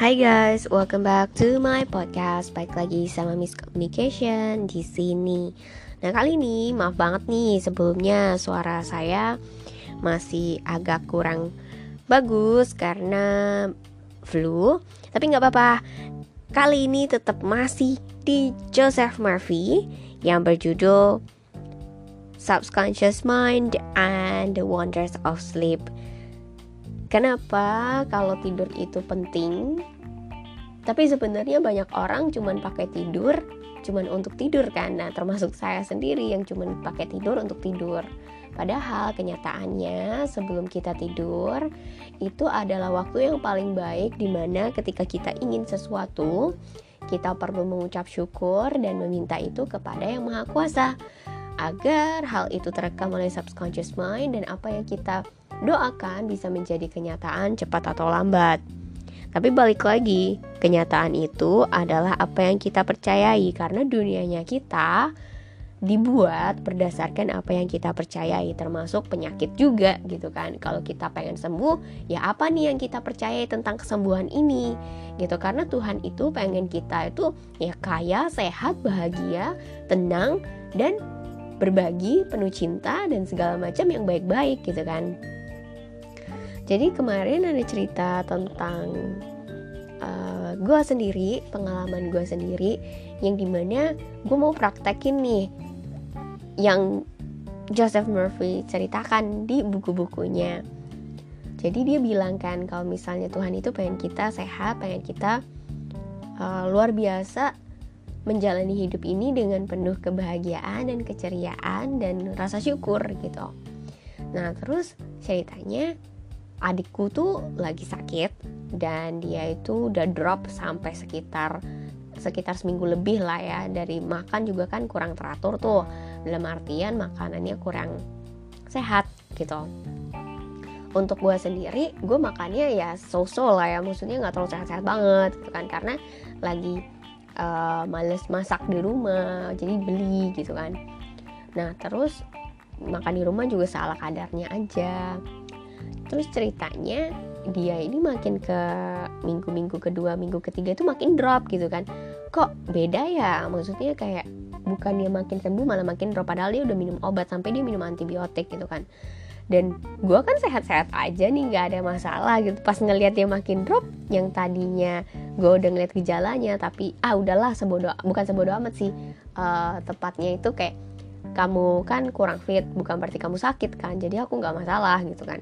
Hai guys, welcome back to my podcast. Baik lagi sama Miss Communication di sini. Nah kali ini maaf banget nih sebelumnya suara saya masih agak kurang bagus karena flu. Tapi nggak apa-apa. Kali ini tetap masih di Joseph Murphy yang berjudul Subconscious Mind and the Wonders of Sleep. Kenapa kalau tidur itu penting? Tapi sebenarnya banyak orang cuman pakai tidur cuman untuk tidur kan. Nah, termasuk saya sendiri yang cuman pakai tidur untuk tidur. Padahal kenyataannya sebelum kita tidur itu adalah waktu yang paling baik di mana ketika kita ingin sesuatu kita perlu mengucap syukur dan meminta itu kepada yang maha kuasa agar hal itu terekam oleh subconscious mind dan apa yang kita doakan bisa menjadi kenyataan cepat atau lambat. Tapi balik lagi, kenyataan itu adalah apa yang kita percayai karena dunianya kita dibuat berdasarkan apa yang kita percayai termasuk penyakit juga gitu kan. Kalau kita pengen sembuh ya apa nih yang kita percayai tentang kesembuhan ini gitu. Karena Tuhan itu pengen kita itu ya kaya sehat bahagia tenang dan berbagi penuh cinta dan segala macam yang baik-baik gitu kan jadi kemarin ada cerita tentang uh, gue sendiri, pengalaman gue sendiri, yang di mana gue mau praktekin nih, yang Joseph Murphy ceritakan di buku-bukunya. Jadi dia bilang kan kalau misalnya Tuhan itu pengen kita sehat, pengen kita uh, luar biasa menjalani hidup ini dengan penuh kebahagiaan dan keceriaan dan rasa syukur gitu. Nah terus ceritanya adikku tuh lagi sakit dan dia itu udah drop sampai sekitar sekitar seminggu lebih lah ya. Dari makan juga kan kurang teratur tuh. Dalam artian makanannya kurang sehat gitu. Untuk gue sendiri gue makannya ya so-so lah ya. Maksudnya nggak terlalu sehat-sehat banget gitu kan. Karena lagi uh, males masak di rumah jadi beli gitu kan. Nah terus makan di rumah juga salah kadarnya aja terus ceritanya dia ini makin ke minggu-minggu kedua minggu ketiga itu makin drop gitu kan. Kok beda ya? Maksudnya kayak bukan dia makin sembuh malah makin drop. Padahal dia udah minum obat sampai dia minum antibiotik gitu kan. Dan gue kan sehat-sehat aja nih nggak ada masalah gitu. Pas ngelihat dia makin drop yang tadinya gue udah ngeliat gejalanya tapi ah udahlah sebodoh bukan sebodoh amat sih. Uh, tepatnya itu kayak kamu kan kurang fit bukan berarti kamu sakit kan jadi aku nggak masalah gitu kan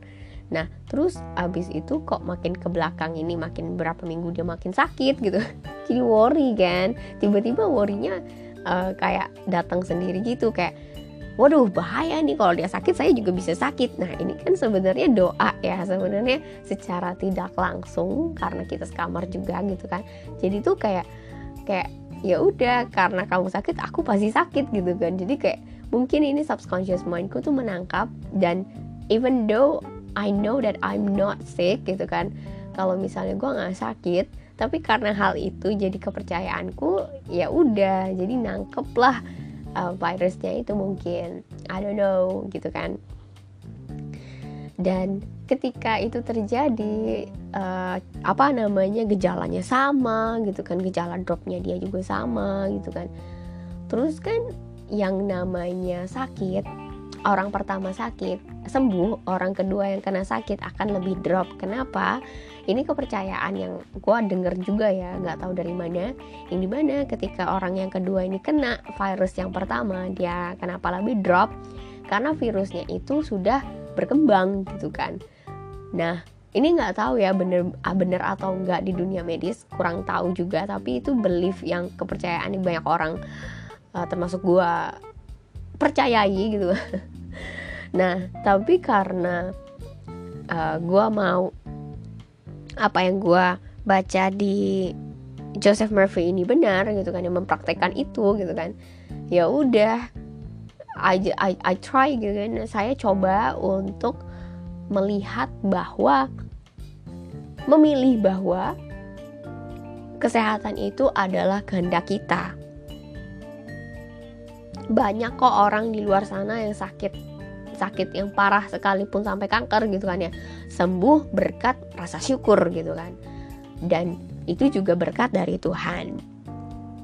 Nah, terus abis itu kok makin ke belakang ini makin berapa minggu dia makin sakit gitu. Jadi worry kan. Tiba-tiba worrynya uh, kayak datang sendiri gitu kayak waduh bahaya nih kalau dia sakit saya juga bisa sakit. Nah, ini kan sebenarnya doa ya sebenarnya secara tidak langsung karena kita sekamar juga gitu kan. Jadi tuh kayak kayak ya udah karena kamu sakit aku pasti sakit gitu kan. Jadi kayak mungkin ini subconscious mindku tuh menangkap dan even though I know that I'm not sick gitu kan. Kalau misalnya gue nggak sakit tapi karena hal itu jadi kepercayaanku ya udah jadi nangkep lah uh, virusnya itu mungkin. I don't know gitu kan. Dan ketika itu terjadi uh, apa namanya gejalanya sama gitu kan. Gejala dropnya dia juga sama gitu kan. Terus kan yang namanya sakit orang pertama sakit sembuh, orang kedua yang kena sakit akan lebih drop. Kenapa? Ini kepercayaan yang gue denger juga ya, nggak tahu dari mana. Yang di mana ketika orang yang kedua ini kena virus yang pertama, dia kenapa lebih drop? Karena virusnya itu sudah berkembang gitu kan. Nah, ini nggak tahu ya bener ah, bener atau nggak di dunia medis, kurang tahu juga. Tapi itu belief yang kepercayaan banyak orang, uh, termasuk gue percayai gitu nah tapi karena uh, eh, gue mau apa yang gue baca di Joseph Murphy ini benar gitu kan yang mempraktekkan itu gitu kan ya udah I, I, I try gitu kan. Saya coba untuk melihat bahwa memilih bahwa kesehatan itu adalah kehendak kita banyak kok orang di luar sana yang sakit sakit yang parah sekalipun sampai kanker gitu kan ya. Sembuh berkat rasa syukur gitu kan. Dan itu juga berkat dari Tuhan.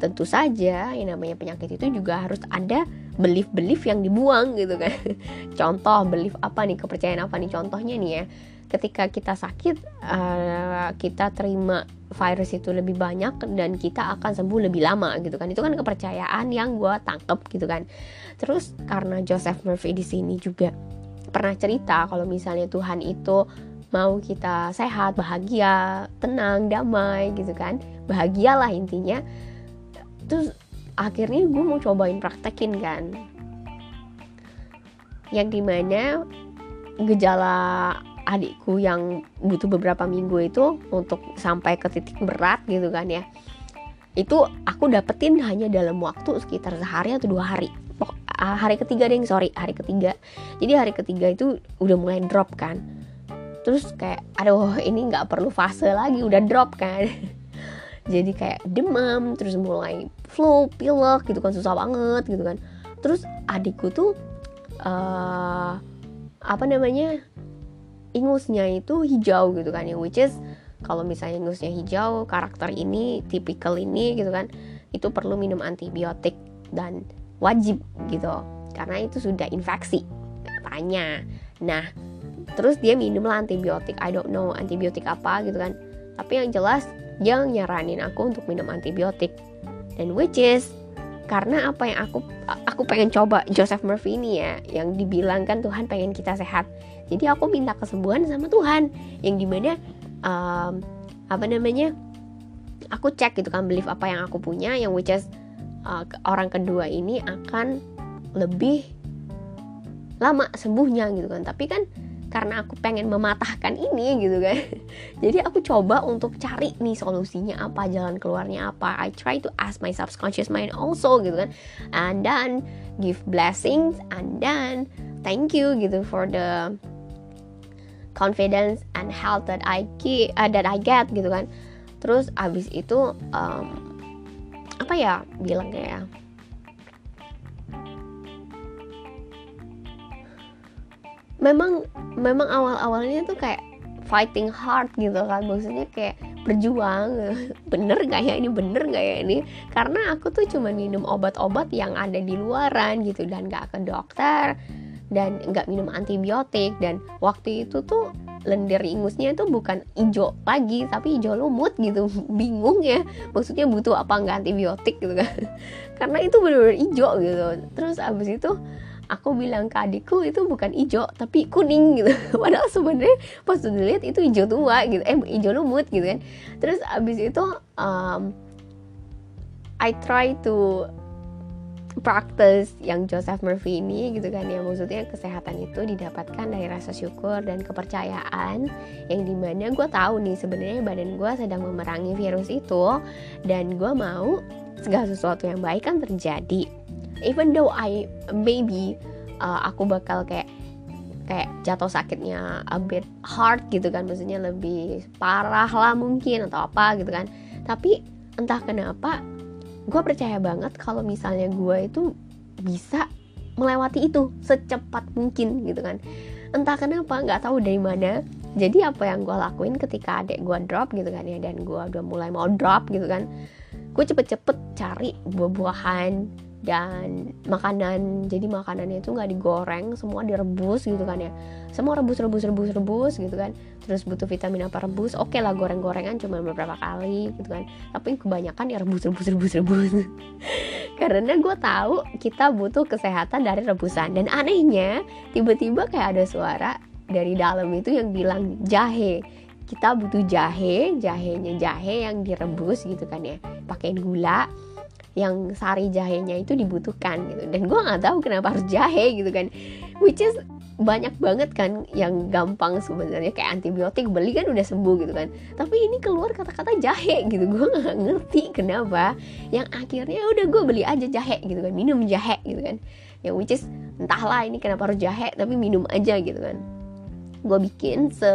Tentu saja yang namanya penyakit itu juga harus ada belief-belief yang dibuang gitu kan. Contoh belief apa nih kepercayaan apa nih contohnya nih ya ketika kita sakit uh, kita terima virus itu lebih banyak dan kita akan sembuh lebih lama gitu kan. Itu kan kepercayaan yang gue tangkep gitu kan. Terus karena Joseph Murphy di sini juga pernah cerita kalau misalnya Tuhan itu mau kita sehat bahagia tenang damai gitu kan. Bahagialah intinya. Terus akhirnya gue mau cobain praktekin kan. Yang di mana gejala adikku yang butuh beberapa minggu itu untuk sampai ke titik berat gitu kan ya. Itu aku dapetin hanya dalam waktu sekitar sehari atau dua hari. Ah, hari ketiga deh sorry hari ketiga. Jadi hari ketiga itu udah mulai drop kan. Terus kayak aduh ini nggak perlu fase lagi udah drop kan. Jadi kayak demam terus mulai flu pilek gitu kan susah banget gitu kan. Terus adikku tuh uh, apa namanya ingusnya itu hijau gitu kan ya which is kalau misalnya ingusnya hijau karakter ini tipikal ini gitu kan itu perlu minum antibiotik dan wajib gitu. Karena itu sudah infeksi katanya. Nah terus dia minum lah antibiotik. I don't know antibiotik apa gitu kan. Tapi yang jelas yang nyaranin aku untuk minum antibiotik. Dan which is karena apa yang aku aku pengen coba Joseph Murphy ini ya yang dibilang kan Tuhan pengen kita sehat jadi aku minta kesembuhan sama Tuhan. Yang di mana um, apa namanya aku cek gitu kan belief apa yang aku punya yang which is uh, orang kedua ini akan lebih lama sembuhnya gitu kan. Tapi kan karena aku pengen mematahkan ini gitu kan. Jadi aku coba untuk cari nih solusinya apa jalan keluarnya apa. I try to ask my subconscious mind also gitu kan. And then give blessings and then thank you gitu for the confidence and health that I get uh, that I get gitu kan. Terus abis itu um, apa ya bilangnya ya? Memang memang awal-awalnya tuh kayak fighting hard gitu kan. Maksudnya kayak berjuang. Bener gak ya ini? Bener gak ya ini? Karena aku tuh cuma minum obat-obat yang ada di luaran gitu dan gak ke dokter dan nggak minum antibiotik. Dan waktu itu tuh lendir ingusnya itu bukan hijau lagi tapi hijau lumut gitu. Bingung ya maksudnya butuh apa nggak antibiotik gitu kan. Karena itu benar-benar hijau gitu. Terus abis itu aku bilang ke adikku itu bukan hijau tapi kuning gitu. Padahal sebenarnya pas dilihat itu hijau tua gitu eh hijau lumut gitu kan. Terus abis itu um, I try to practice yang Joseph Murphy ini gitu kan ya. Maksudnya kesehatan itu didapatkan dari rasa syukur dan kepercayaan yang di mana gue tahu nih sebenarnya badan gue sedang memerangi virus itu dan gue mau segala sesuatu yang baik kan terjadi. Even though I maybe uh, aku bakal kayak kayak jatuh sakitnya a bit hard gitu kan. Maksudnya lebih parah lah mungkin atau apa gitu kan. Tapi entah kenapa gue percaya banget kalau misalnya gue itu bisa melewati itu secepat mungkin gitu kan. Entah kenapa nggak tahu dari mana. Jadi apa yang gue lakuin ketika adek gue drop gitu kan ya dan gue udah mulai mau drop gitu kan gue cepet-cepet cari buah-buahan dan makanan jadi makanannya itu nggak digoreng semua direbus gitu kan ya. Semua rebus rebus rebus rebus gitu kan. Terus butuh vitamin apa rebus oke okay lah goreng gorengan cuma beberapa kali gitu kan. Tapi kebanyakan ya rebus rebus rebus rebus. Karena gue tahu kita butuh kesehatan dari rebusan. Dan anehnya tiba-tiba kayak ada suara dari dalam itu yang bilang jahe. Kita butuh jahe jahenya jahe yang direbus gitu kan ya. Pakai gula yang sari jahenya itu dibutuhkan gitu. Dan gue nggak tahu kenapa harus jahe gitu kan. Which is banyak banget kan yang gampang sebenarnya. Kayak antibiotik beli kan udah sembuh gitu kan. Tapi ini keluar kata-kata jahe gitu. Gue nggak ngerti kenapa yang akhirnya udah gue beli aja jahe gitu kan. Minum jahe gitu kan. Yang which is entahlah ini kenapa harus jahe tapi minum aja gitu kan. Gue bikin se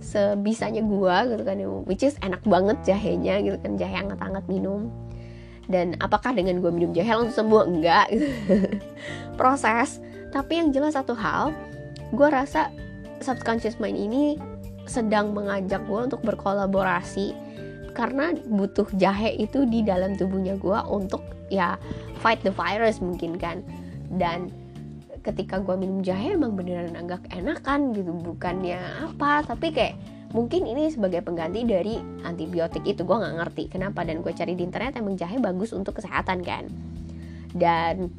sebisanya gue gitu kan. Which is enak banget jahenya gitu kan. Jahe hangat-hangat minum dan apakah dengan gue minum jahe langsung sembuh? Enggak. Proses. Tapi yang jelas satu hal gue rasa subconscious mind ini sedang mengajak gue untuk berkolaborasi. Karena butuh jahe itu di dalam tubuhnya gue untuk ya fight the virus mungkin kan. Dan ketika gue minum jahe emang beneran agak enakan gitu. Bukannya apa tapi kayak mungkin ini sebagai pengganti dari antibiotik itu gue nggak ngerti kenapa dan gue cari di internet emang jahe bagus untuk kesehatan kan? Dan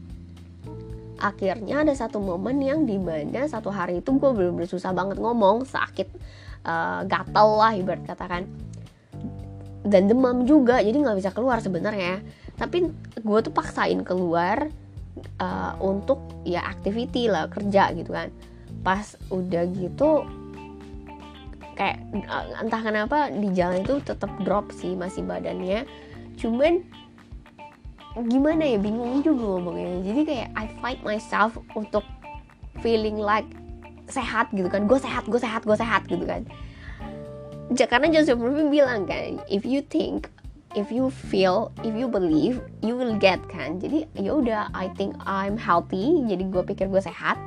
akhirnya ada satu momen yang di mana satu hari itu gue belum susah banget ngomong sakit uh, gatel lah ibarat katakan dan demam juga jadi nggak bisa keluar sebenarnya. Tapi gue tuh paksain keluar uh, untuk ya activity lah kerja gitu kan. Pas udah gitu kayak entah kenapa di jalan itu tetap drop sih masih badannya. Cuman gimana ya bingung juga ngomongnya. Jadi kayak I fight myself untuk feeling like sehat gitu kan. Gue sehat gue sehat gue sehat gitu kan. Karena Joseph Murphy bilang kan if you think if you feel if you believe you will get kan. Jadi ya udah I think I'm healthy. Jadi gue pikir gue sehat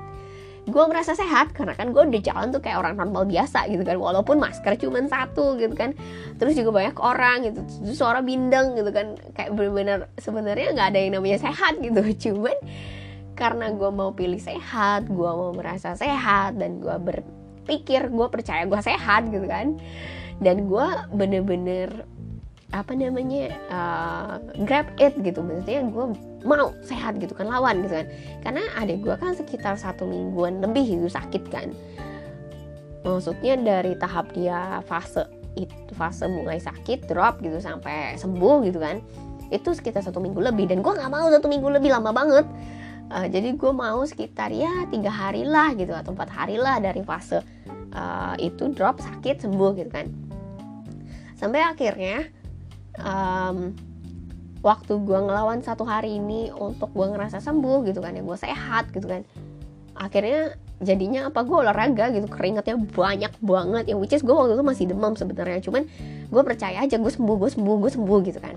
gue merasa sehat karena kan gue udah jalan tuh kayak orang normal biasa gitu kan. Walaupun masker cuma satu gitu kan. Terus juga banyak orang gitu. Terus suara bindeng gitu kan. Kayak bener-bener sebenarnya nggak ada yang namanya sehat gitu. Cuman karena gue mau pilih sehat gue mau merasa sehat dan gue berpikir gue percaya gue sehat gitu kan. Dan gue bener-bener apa namanya uh, grab it gitu. Maksudnya gue mau sehat gitu kan lawan gitu kan. Karena adik gue kan sekitar satu mingguan lebih itu sakit kan. Maksudnya dari tahap dia fase itu fase mulai sakit drop gitu sampai sembuh gitu kan itu sekitar satu minggu lebih. Dan gue nggak mau satu minggu lebih lama banget. Uh, jadi gue mau sekitar ya tiga hari lah gitu atau empat hari lah dari fase uh, itu drop sakit sembuh gitu kan. Sampai akhirnya um, waktu gue ngelawan satu hari ini untuk gue ngerasa sembuh gitu kan ya gue sehat gitu kan. Akhirnya jadinya apa gue olahraga gitu keringatnya banyak banget yang which is gue waktu itu masih demam sebenarnya cuman gue percaya aja gue sembuh gue sembuh gue sembuh gitu kan.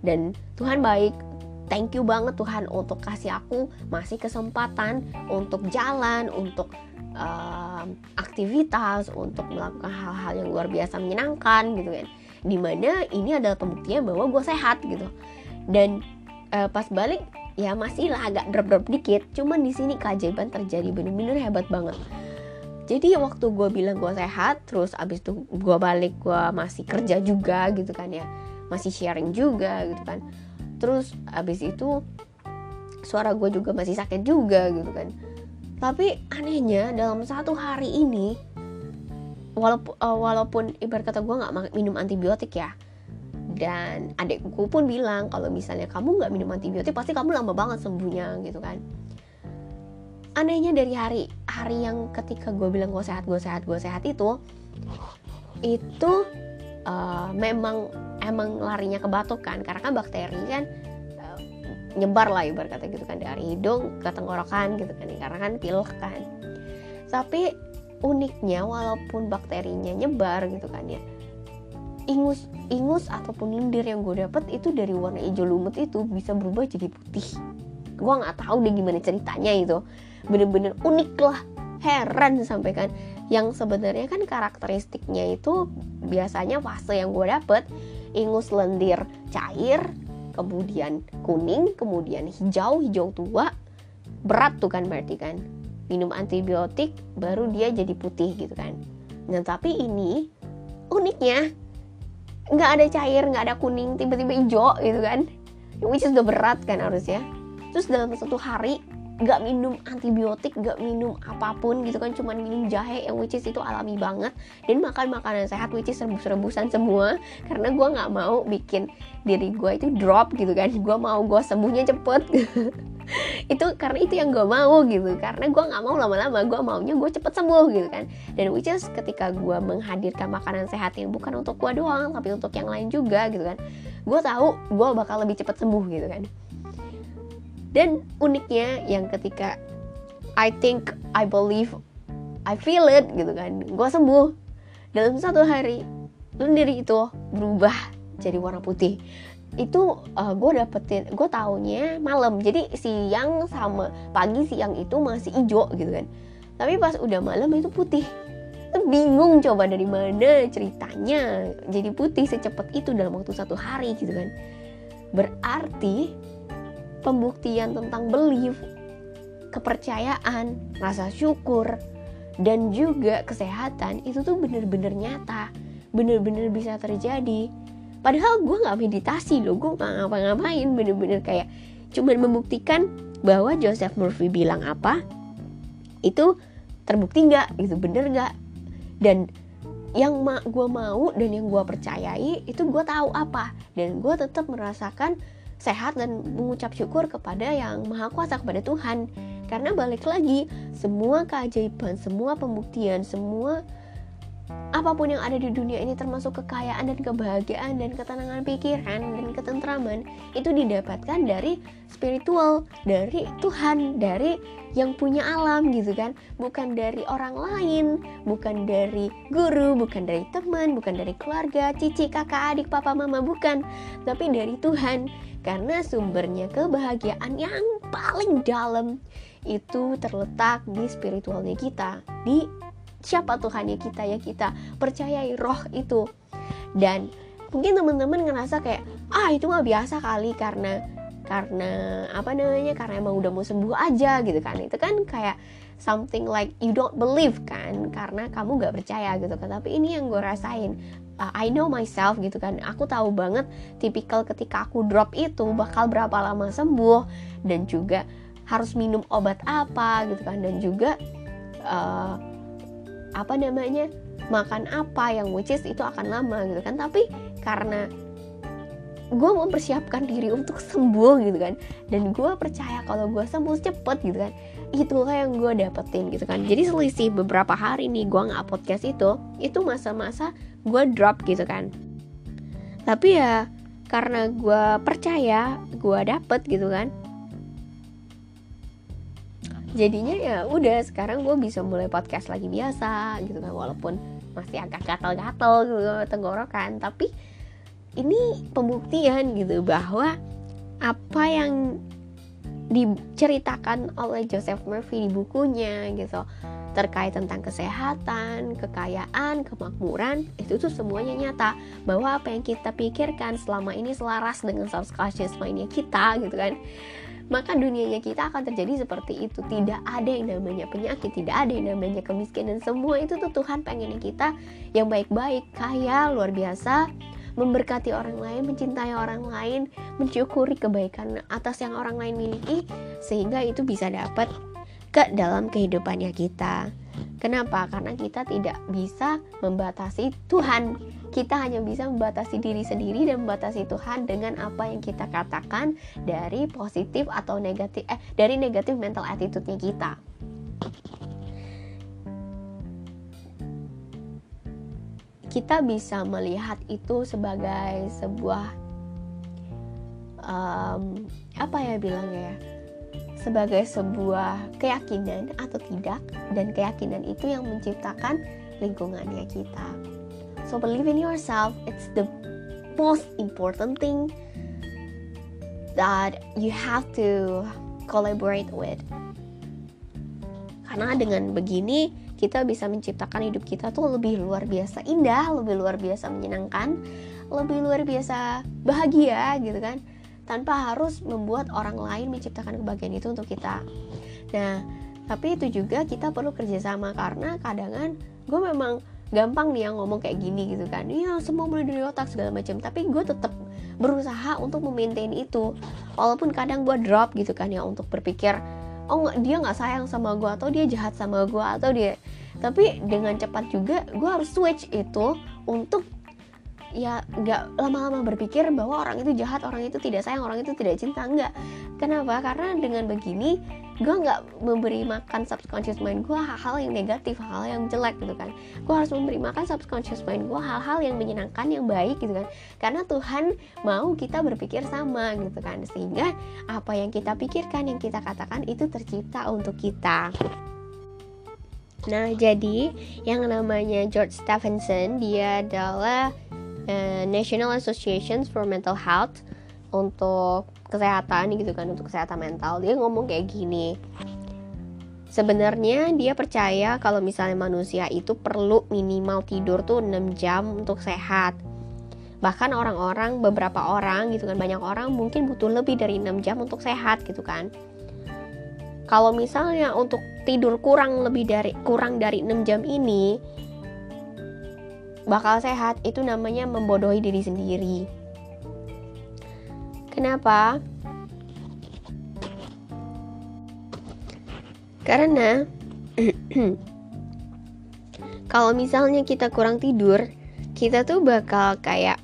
Dan Tuhan baik thank you banget Tuhan untuk kasih aku masih kesempatan untuk jalan untuk uh, aktivitas untuk melakukan hal-hal yang luar biasa menyenangkan gitu kan di mana ini adalah pembuktian bahwa gue sehat gitu. Dan uh, pas balik ya masih lah agak drop-drop dikit. Cuman di sini keajaiban terjadi bener-bener hebat banget. Jadi waktu gue bilang gue sehat terus abis itu gue balik gue masih kerja juga gitu kan ya. Masih sharing juga gitu kan. Terus abis itu suara gue juga masih sakit juga gitu kan. Tapi anehnya dalam satu hari ini walaupun uh, walaupun ibarat kata gue nggak minum antibiotik ya. Dan adekku pun bilang kalau misalnya kamu nggak minum antibiotik pasti kamu lama banget sembuhnya gitu kan. Anehnya dari hari hari yang ketika gue bilang gue sehat gue sehat gue sehat itu itu uh, memang emang larinya ke batuk kan. Karena kan bakteri kan uh, nyebar lah ibarat kata gitu kan. Dari hidung ke tenggorokan gitu kan. Karena kan pilek kan. Tapi uniknya walaupun bakterinya nyebar gitu kan ya. Ingus ingus ataupun lendir yang gue dapet itu dari warna hijau lumut itu bisa berubah jadi putih. Gue nggak tahu deh gimana ceritanya itu. Bener-bener unik lah heran sampai kan. Yang sebenarnya kan karakteristiknya itu biasanya fase yang gue dapet ingus lendir cair kemudian kuning kemudian hijau hijau tua berat tuh kan berarti kan minum antibiotik baru dia jadi putih gitu kan. Nah tapi ini uniknya nggak ada cair nggak ada kuning tiba-tiba hijau gitu kan. Which is udah berat kan harusnya. Terus dalam satu hari nggak minum antibiotik nggak minum apa pun gitu kan. Cuman minum jahe yang which is itu alami banget. Dan makan makanan sehat which is rebus-rebusan semua. Karena gue nggak mau bikin diri gue itu drop gitu kan. Gue mau gue sembuhnya cepet itu karena itu yang gue mau gitu. Karena gue nggak mau lama-lama gue maunya gue cepet sembuh gitu kan. Dan which is ketika gue menghadirkan makanan sehat yang bukan untuk gue doang tapi untuk yang lain juga gitu kan gue tahu gue bakal lebih cepet sembuh gitu kan. Dan uniknya yang ketika I think I believe I feel it gitu kan gue sembuh. Dalam satu hari lendir itu berubah jadi warna putih itu uh, gue dapetin gue taunya malam. Jadi siang sama pagi siang itu masih hijau gitu kan. Tapi pas udah malam itu putih. Bingung coba dari mana ceritanya jadi putih secepat itu dalam waktu satu hari gitu kan. Berarti pembuktian tentang belief kepercayaan rasa syukur dan juga kesehatan itu tuh bener-bener nyata. Bener-bener bisa terjadi padahal gue nggak meditasi loh gue nggak ngapa-ngapain bener-bener kayak cuman membuktikan bahwa Joseph Murphy bilang apa itu terbukti nggak gitu bener nggak. Dan yang ma gue mau dan yang gue percayai itu gue tahu apa. Dan gue tetap merasakan sehat dan mengucap syukur kepada yang maha kuasa kepada Tuhan. Karena balik lagi semua keajaiban semua pembuktian semua apa pun yang ada di dunia ini termasuk kekayaan dan kebahagiaan dan ketenangan pikiran dan ketentraman itu didapatkan dari spiritual dari Tuhan dari yang punya alam gitu kan. Bukan dari orang lain bukan dari guru bukan dari teman bukan dari keluarga cici kakak adik papa mama bukan. Tapi dari Tuhan karena sumbernya kebahagiaan yang paling dalam itu terletak di spiritualnya kita di siapa Tuhannya kita ya kita percayai roh itu. Dan mungkin teman-teman ngerasa kayak ah itu mah biasa kali karena karena apa namanya karena emang udah mau sembuh aja gitu kan. Itu kan kayak something like you don't believe kan karena kamu gak percaya gitu kan. Tapi ini yang gue rasain uh, I know myself gitu kan. Aku tahu banget tipikal ketika aku drop itu bakal berapa lama sembuh dan juga harus minum obat apa gitu kan. Dan juga uh, apa namanya makan apa yang which itu akan lama gitu kan. Tapi karena gue mempersiapkan diri untuk sembuh gitu kan dan gue percaya kalau gue sembuh cepet gitu kan itulah yang gue dapetin gitu kan. Jadi selisih beberapa hari nih gue nggak podcast itu itu masa-masa gue drop gitu kan. Tapi ya karena gue percaya gue dapet gitu kan jadinya ya udah sekarang gue bisa mulai podcast lagi biasa gitu kan walaupun masih agak gatal-gatal gitu tenggorokan. Tapi ini pembuktian gitu bahwa apa yang diceritakan oleh Joseph Murphy di bukunya gitu terkait tentang kesehatan, kekayaan, kemakmuran itu tuh semuanya nyata. Bahwa apa yang kita pikirkan selama ini selaras dengan subconscious mindnya kita gitu kan maka dunianya kita akan terjadi seperti itu tidak ada yang namanya penyakit tidak ada yang namanya kemiskinan semua itu tuh Tuhan pengen kita yang baik-baik kaya luar biasa memberkati orang lain mencintai orang lain mensyukuri kebaikan atas yang orang lain miliki sehingga itu bisa dapat ke dalam kehidupannya kita Kenapa? Karena kita tidak bisa membatasi Tuhan. Kita hanya bisa membatasi diri sendiri dan membatasi Tuhan dengan apa yang kita katakan dari positif atau negatif eh dari negatif mental attitude-nya kita. Kita bisa melihat itu sebagai sebuah um, apa ya bilangnya ya? sebagai sebuah keyakinan atau tidak dan keyakinan itu yang menciptakan lingkungannya kita. So believe in yourself, it's the most important thing that you have to collaborate with. Karena dengan begini kita bisa menciptakan hidup kita tuh lebih luar biasa indah, lebih luar biasa menyenangkan, lebih luar biasa bahagia gitu kan? Tanpa harus membuat orang lain menciptakan kebahagiaan itu untuk kita. Nah tapi itu juga kita perlu kerjasama karena kadangan gue memang gampang nih yang ngomong kayak gini gitu kan. Iya semua mulai dari otak segala macam. Tapi gue tetap berusaha untuk memaintain itu. Walaupun kadang gue drop gitu kan ya untuk berpikir oh dia nggak sayang sama gue atau dia jahat sama gue atau dia tapi dengan cepat juga gue harus switch itu untuk ya nggak lama-lama berpikir bahwa orang itu jahat orang itu tidak sayang orang itu tidak cinta. Nggak. Kenapa? Karena dengan begini gue nggak memberi makan subconscious mind gue hal-hal yang negatif hal, hal yang jelek gitu kan. Gue harus memberi makan subconscious mind gue hal-hal yang menyenangkan yang baik gitu kan. Karena Tuhan mau kita berpikir sama gitu kan. Sehingga apa yang kita pikirkan yang kita katakan itu tercipta untuk kita. Nah, jadi yang namanya George Stephenson, dia adalah Eh, National Associations for Mental Health untuk kesehatan gitu kan untuk kesehatan mental. Dia ngomong kayak gini sebenarnya dia percaya kalau misalnya manusia itu perlu minimal tidur tuh 6 jam untuk sehat. Bahkan orang-orang beberapa orang gitu kan banyak orang mungkin butuh lebih dari 6 jam untuk sehat gitu kan. Kalau misalnya untuk tidur kurang lebih dari kurang dari 6 jam ini bakal sehat itu namanya membodohi diri sendiri kenapa? Karena kalau misalnya kita kurang tidur, kita tuh bakal kayak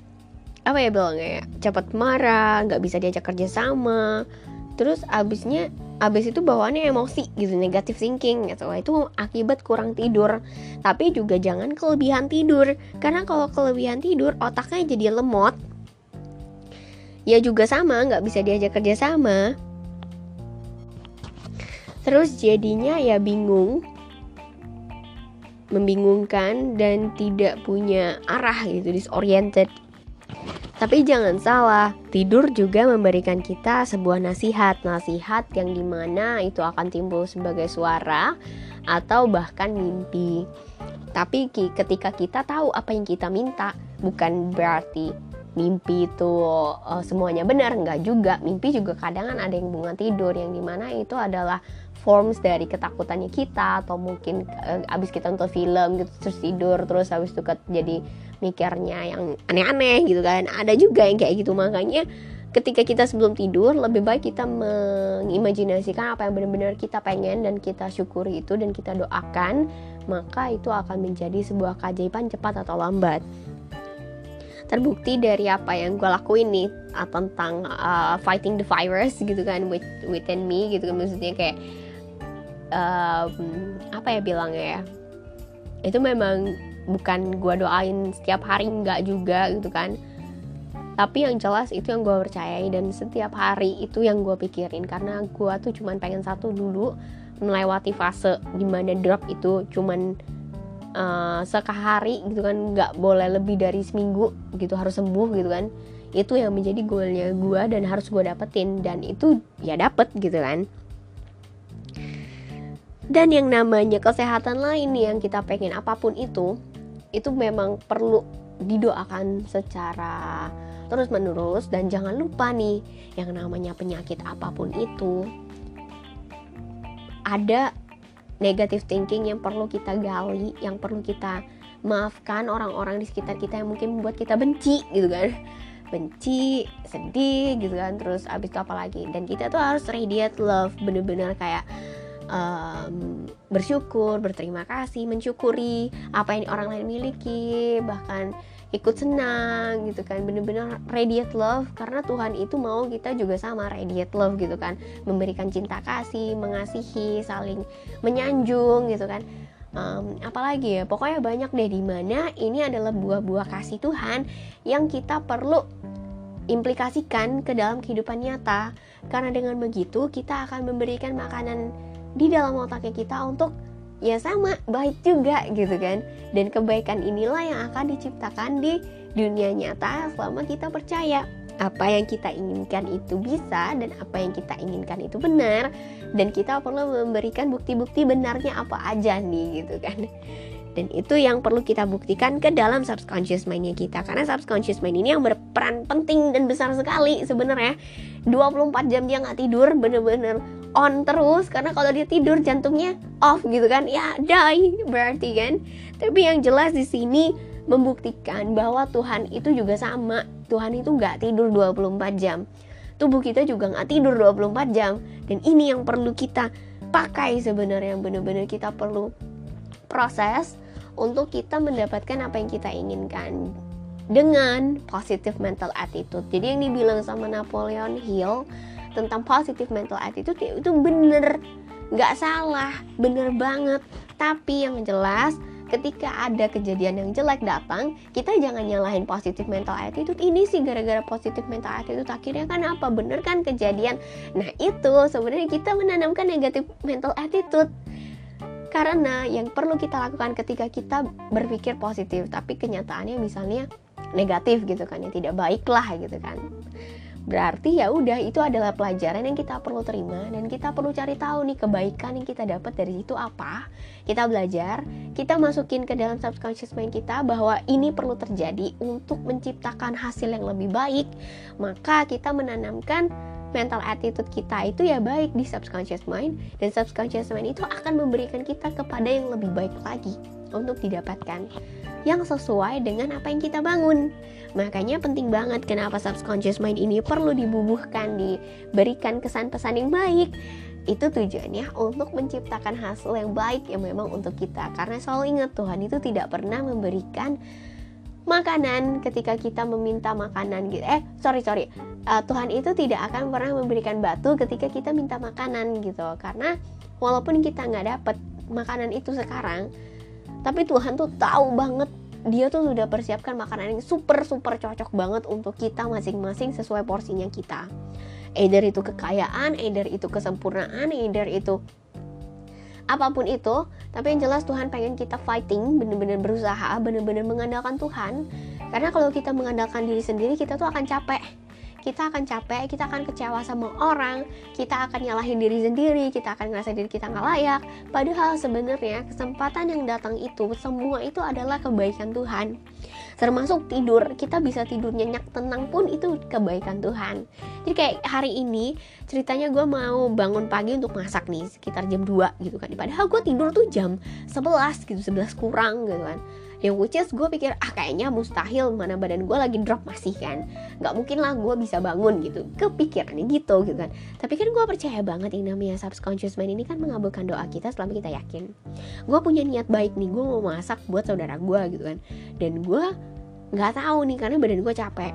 apa ya bilangnya ya cepat marah, nggak bisa diajak kerja sama, terus abisnya abis itu bawaannya emosi gitu negatif thinking gitu. Itu akibat kurang tidur. Tapi juga jangan kelebihan tidur. Karena kalau kelebihan tidur otaknya jadi lemot ya juga sama nggak bisa diajak kerja sama Terus jadinya ya bingung, membingungkan dan tidak punya arah gitu, disoriented. Tapi jangan salah, tidur juga memberikan kita sebuah nasihat, nasihat yang di mana itu akan timbul sebagai suara atau bahkan mimpi. Tapi ketika kita tahu apa yang kita minta, bukan berarti mimpi itu uh, semuanya benar, enggak juga. Mimpi juga kadang kan ada yang bunga tidur, yang di mana itu adalah forms dari ketakutannya kita atau mungkin uh, abis kita nonton film gitu terus tidur terus habis itu jadi mikirnya yang aneh-aneh gitu kan. Ada juga yang kayak gitu. Makanya ketika kita sebelum tidur lebih baik kita mengimajinasikan apa yang benar-benar kita pengen dan kita syukuri itu dan kita doakan maka itu akan menjadi sebuah keajaiban cepat atau lambat terbukti dari apa yang gue lakuin nih uh, tentang uh, fighting the virus gitu kan with, within me gitu kan. Maksudnya kayak um, apa ya bilangnya ya? Itu memang bukan gue doain setiap hari nggak juga gitu kan. Tapi yang jelas itu yang gue percayai dan setiap hari itu yang gue pikirin. Karena gue tuh cuman pengen satu dulu melewati fase di mana drop itu cuman uh, gitu kan nggak boleh lebih dari seminggu gitu harus sembuh gitu kan. Itu yang menjadi goalnya gue dan harus gue dapetin dan itu ya dapet gitu kan. Dan yang namanya kesehatan lain yang kita pengen apa pun itu itu memang perlu didoakan secara terus menerus dan jangan lupa nih yang namanya penyakit apa pun itu ada negative thinking yang perlu kita gali yang perlu kita maafkan orang-orang di sekitar kita yang mungkin membuat kita benci gitu kan. Benci sedih gitu kan. Terus abis itu apa lagi? Dan kita tuh harus radiate love bener-bener kayak um, bersyukur, berterima kasih, mensyukuri apa yang orang lain miliki, bahkan ikut senang gitu kan bener-bener radiate love karena Tuhan itu mau kita juga sama radiate love gitu kan. Memberikan cinta kasih mengasihi saling menyanjung gitu kan. Um, apalagi ya pokoknya banyak deh di mana ini adalah buah-buah kasih Tuhan yang kita perlu implikasikan ke dalam kehidupan nyata. Karena dengan begitu kita akan memberikan makanan di dalam otaknya kita untuk ya sama baik juga gitu kan. Dan kebaikan inilah yang akan diciptakan di dunia nyata selama kita percaya. Apa yang kita inginkan itu bisa dan apa yang kita inginkan itu benar. Dan kita perlu memberikan bukti-bukti benarnya apa aja nih gitu kan. Dan itu yang perlu kita buktikan ke dalam subconscious mindnya kita. Karena subconscious mind ini yang berperan penting dan besar sekali sebenarnya. 24 jam dia nggak tidur bener-bener on terus karena kalau dia tidur jantungnya off gitu kan ya die berarti kan. Tapi yang jelas di sini membuktikan bahwa Tuhan itu juga sama. Tuhan itu nggak tidur 24 jam. Tubuh kita juga nggak tidur 24 jam. Dan ini yang perlu kita pakai sebenarnya yang benar-benar kita perlu proses untuk kita mendapatkan apa yang kita inginkan dengan positive mental attitude. Jadi yang dibilang sama Napoleon Hill tentang positive mental attitude ya itu bener, nggak salah, bener banget. Tapi yang jelas ketika ada kejadian yang jelek datang, kita jangan nyalahin positive mental attitude. Ini sih gara-gara positive mental attitude akhirnya kan apa? Bener kan kejadian. Nah itu sebenarnya kita menanamkan negative mental attitude karena yang perlu kita lakukan ketika kita berpikir positif tapi kenyataannya misalnya negatif gitu kan ya tidak baik lah gitu kan berarti ya udah itu adalah pelajaran yang kita perlu terima dan kita perlu cari tahu nih kebaikan yang kita dapat dari itu apa kita belajar kita masukin ke dalam subconscious mind kita bahwa ini perlu terjadi untuk menciptakan hasil yang lebih baik maka kita menanamkan mental attitude kita itu ya baik di subconscious mind dan subconscious mind itu akan memberikan kita kepada yang lebih baik lagi untuk didapatkan yang sesuai dengan apa yang kita bangun. Makanya penting banget kenapa subconscious mind ini perlu dibubuhkan, diberikan kesan pesan yang baik. Itu tujuannya untuk menciptakan hasil yang baik yang memang untuk kita. Karena selalu ingat Tuhan itu tidak pernah memberikan makanan ketika kita meminta makanan gitu. Eh, sorry sorry. Uh, Tuhan itu tidak akan pernah memberikan batu ketika kita minta makanan gitu. Karena walaupun kita nggak dapat makanan itu sekarang, tapi Tuhan tuh tahu banget dia tuh sudah persiapkan makanan yang super super cocok banget untuk kita masing-masing sesuai porsinya kita. Either itu kekayaan either itu kesempurnaan either itu apa pun itu tapi yang jelas Tuhan pengen kita fighting bener-bener berusaha bener-bener mengandalkan Tuhan. Karena kalau kita mengandalkan diri sendiri kita tuh akan capek kita akan capek, kita akan kecewa sama orang, kita akan nyalahin diri sendiri, kita akan ngerasa diri kita nggak layak. Padahal sebenarnya kesempatan yang datang itu semua itu adalah kebaikan Tuhan. Termasuk tidur, kita bisa tidur nyenyak tenang pun itu kebaikan Tuhan. Jadi kayak hari ini ceritanya gue mau bangun pagi untuk masak nih sekitar jam 2 gitu kan. Padahal gue tidur tuh jam 11 gitu, 11 kurang gitu kan yang which is gue pikir ah kayaknya mustahil mana badan gue lagi drop masih kan. Nggak mungkin lah gue bisa bangun gitu. Kepikirannya gitu gitu kan. Tapi kan gue percaya banget yang namanya subconscious mind ini kan mengabulkan doa kita selama kita yakin. Gue punya niat baik nih gue mau masak buat saudara gue gitu kan. Dan gue nggak tahu nih karena badan gue capek.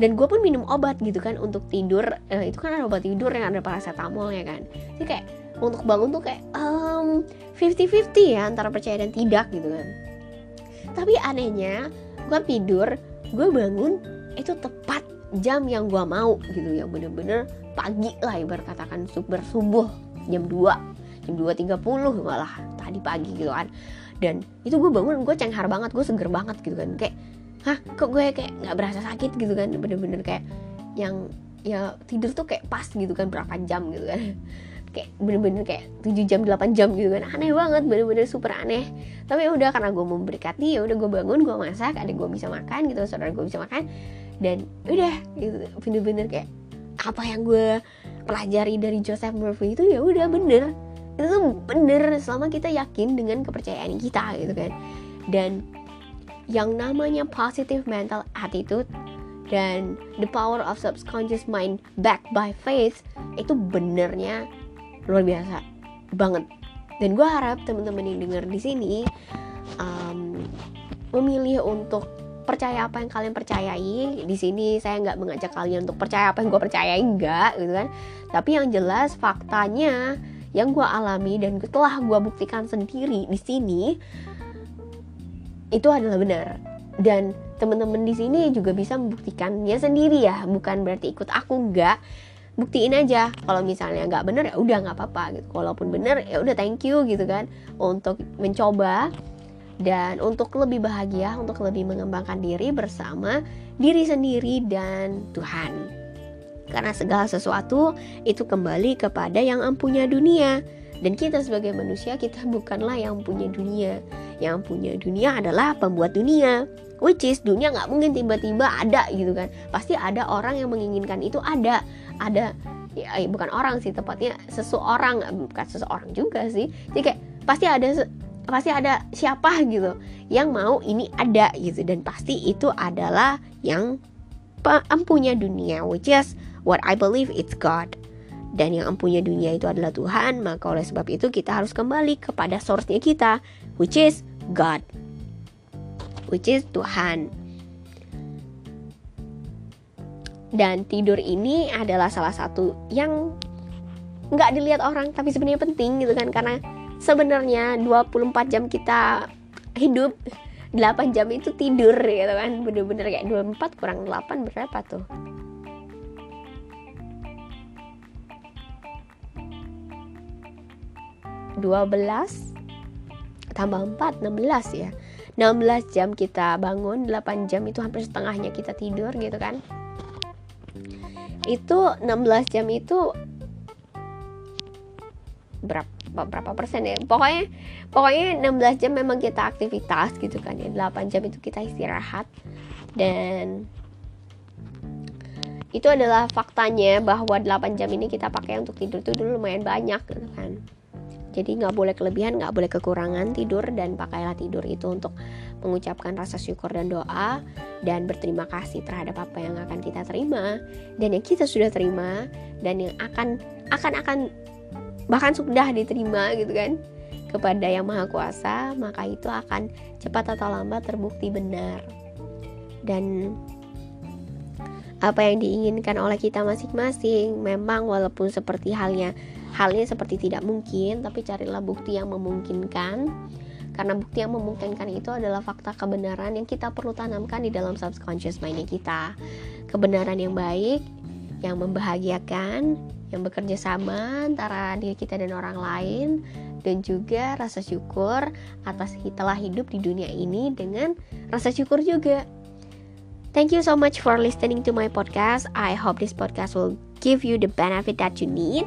Dan gue pun minum obat gitu kan untuk tidur. Eh, itu kan ada obat tidur yang ada paracetamol ya kan. Jadi kayak untuk bangun tuh kayak um, 50-50 ya antara percaya dan tidak gitu kan tapi anehnya gue tidur gue bangun itu tepat jam yang gue mau gitu yang bener-bener pagi lah ibarat katakan super subuh jam 2 jam 2.30 malah tadi pagi gitu kan. Dan itu gue bangun gue cenghar banget gue seger banget gitu kan. Kayak hah kok gue kayak nggak berasa sakit? gitu kan. Bener-bener kayak yang ya tidur tuh kayak pas gitu kan berapa jam gitu kan kayak bener-bener kayak 7 jam 8 jam gitu kan. Aneh banget bener-bener super aneh. Tapi ya udah karena gue mau berkati ya udah gue bangun gue masak ada gue bisa makan gitu saudara gue bisa makan. Dan udah gitu bener-bener kayak apa yang gue pelajari dari Joseph Murphy itu ya udah bener. Itu tuh bener selama kita yakin dengan kepercayaan kita gitu kan. Dan yang namanya positive mental attitude dan the power of subconscious mind backed by faith itu benernya luar biasa banget. Dan gue harap teman-teman yang dengar di sini um, memilih untuk percaya apa yang kalian percayai. Di sini saya nggak mengajak kalian untuk percaya apa yang gue percayai enggak gitu kan. Tapi yang jelas faktanya yang gue alami dan setelah gue buktikan sendiri di sini itu adalah benar. Dan teman-teman di sini juga bisa membuktikannya sendiri ya. Bukan berarti ikut aku enggak buktiin aja. Kalau misalnya nggak bener ya udah nggak apa-apa gitu. Walaupun bener ya udah thank you gitu kan untuk mencoba. Dan untuk lebih bahagia untuk lebih mengembangkan diri bersama diri sendiri dan Tuhan. Karena segala sesuatu itu kembali kepada yang empunya dunia. Dan kita sebagai manusia kita bukanlah yang punya dunia. Yang punya dunia adalah pembuat dunia. Which is dunia nggak mungkin tiba-tiba ada gitu kan. Pasti ada orang yang menginginkan itu ada ada ya eh, bukan orang sih tepatnya seseorang bukan seseorang juga sih. Jadi kayak pasti ada pasti ada siapa gitu yang mau ini ada gitu. Dan pasti itu adalah yang empunya dunia which is what I believe it's God. Dan yang empunya dunia itu adalah Tuhan maka oleh sebab itu kita harus kembali kepada source-nya kita which is God. Which is Tuhan dan tidur ini adalah salah satu yang nggak dilihat orang tapi sebenarnya penting gitu kan. Karena sebenarnya 24 jam kita hidup 8 jam itu tidur gitu kan. Bener-bener kayak 24 kurang 8 berapa tuh? dua belas tambah 4 16 ya. 16 jam kita bangun 8 jam itu hampir setengahnya kita tidur gitu kan itu 16 jam itu berapa berapa persen ya? Pokoknya pokoknya 16 jam memang kita aktivitas gitu kan ya. 8 jam itu kita istirahat. Dan itu adalah faktanya bahwa 8 jam ini kita pakai untuk tidur itu dulu lumayan banyak gitu kan jadi nggak boleh kelebihan nggak boleh kekurangan tidur dan pakailah tidur itu untuk mengucapkan rasa syukur dan doa dan berterima kasih terhadap apa yang akan kita terima dan yang kita sudah terima dan yang akan akan akan bahkan sudah diterima gitu kan kepada yang maha kuasa maka itu akan cepat atau lambat terbukti benar dan apa yang diinginkan oleh kita masing-masing. Memang walaupun seperti halnya halnya seperti tidak mungkin, tapi carilah bukti yang memungkinkan. Karena bukti yang memungkinkan itu adalah fakta kebenaran yang kita perlu tanamkan di dalam subconscious mind kita. Kebenaran yang baik, yang membahagiakan, yang bekerja sama antara diri kita dan orang lain, dan juga rasa syukur atas telah hidup di dunia ini dengan rasa syukur juga Thank you so much for listening to my podcast. I hope this podcast will give you the benefit that you need.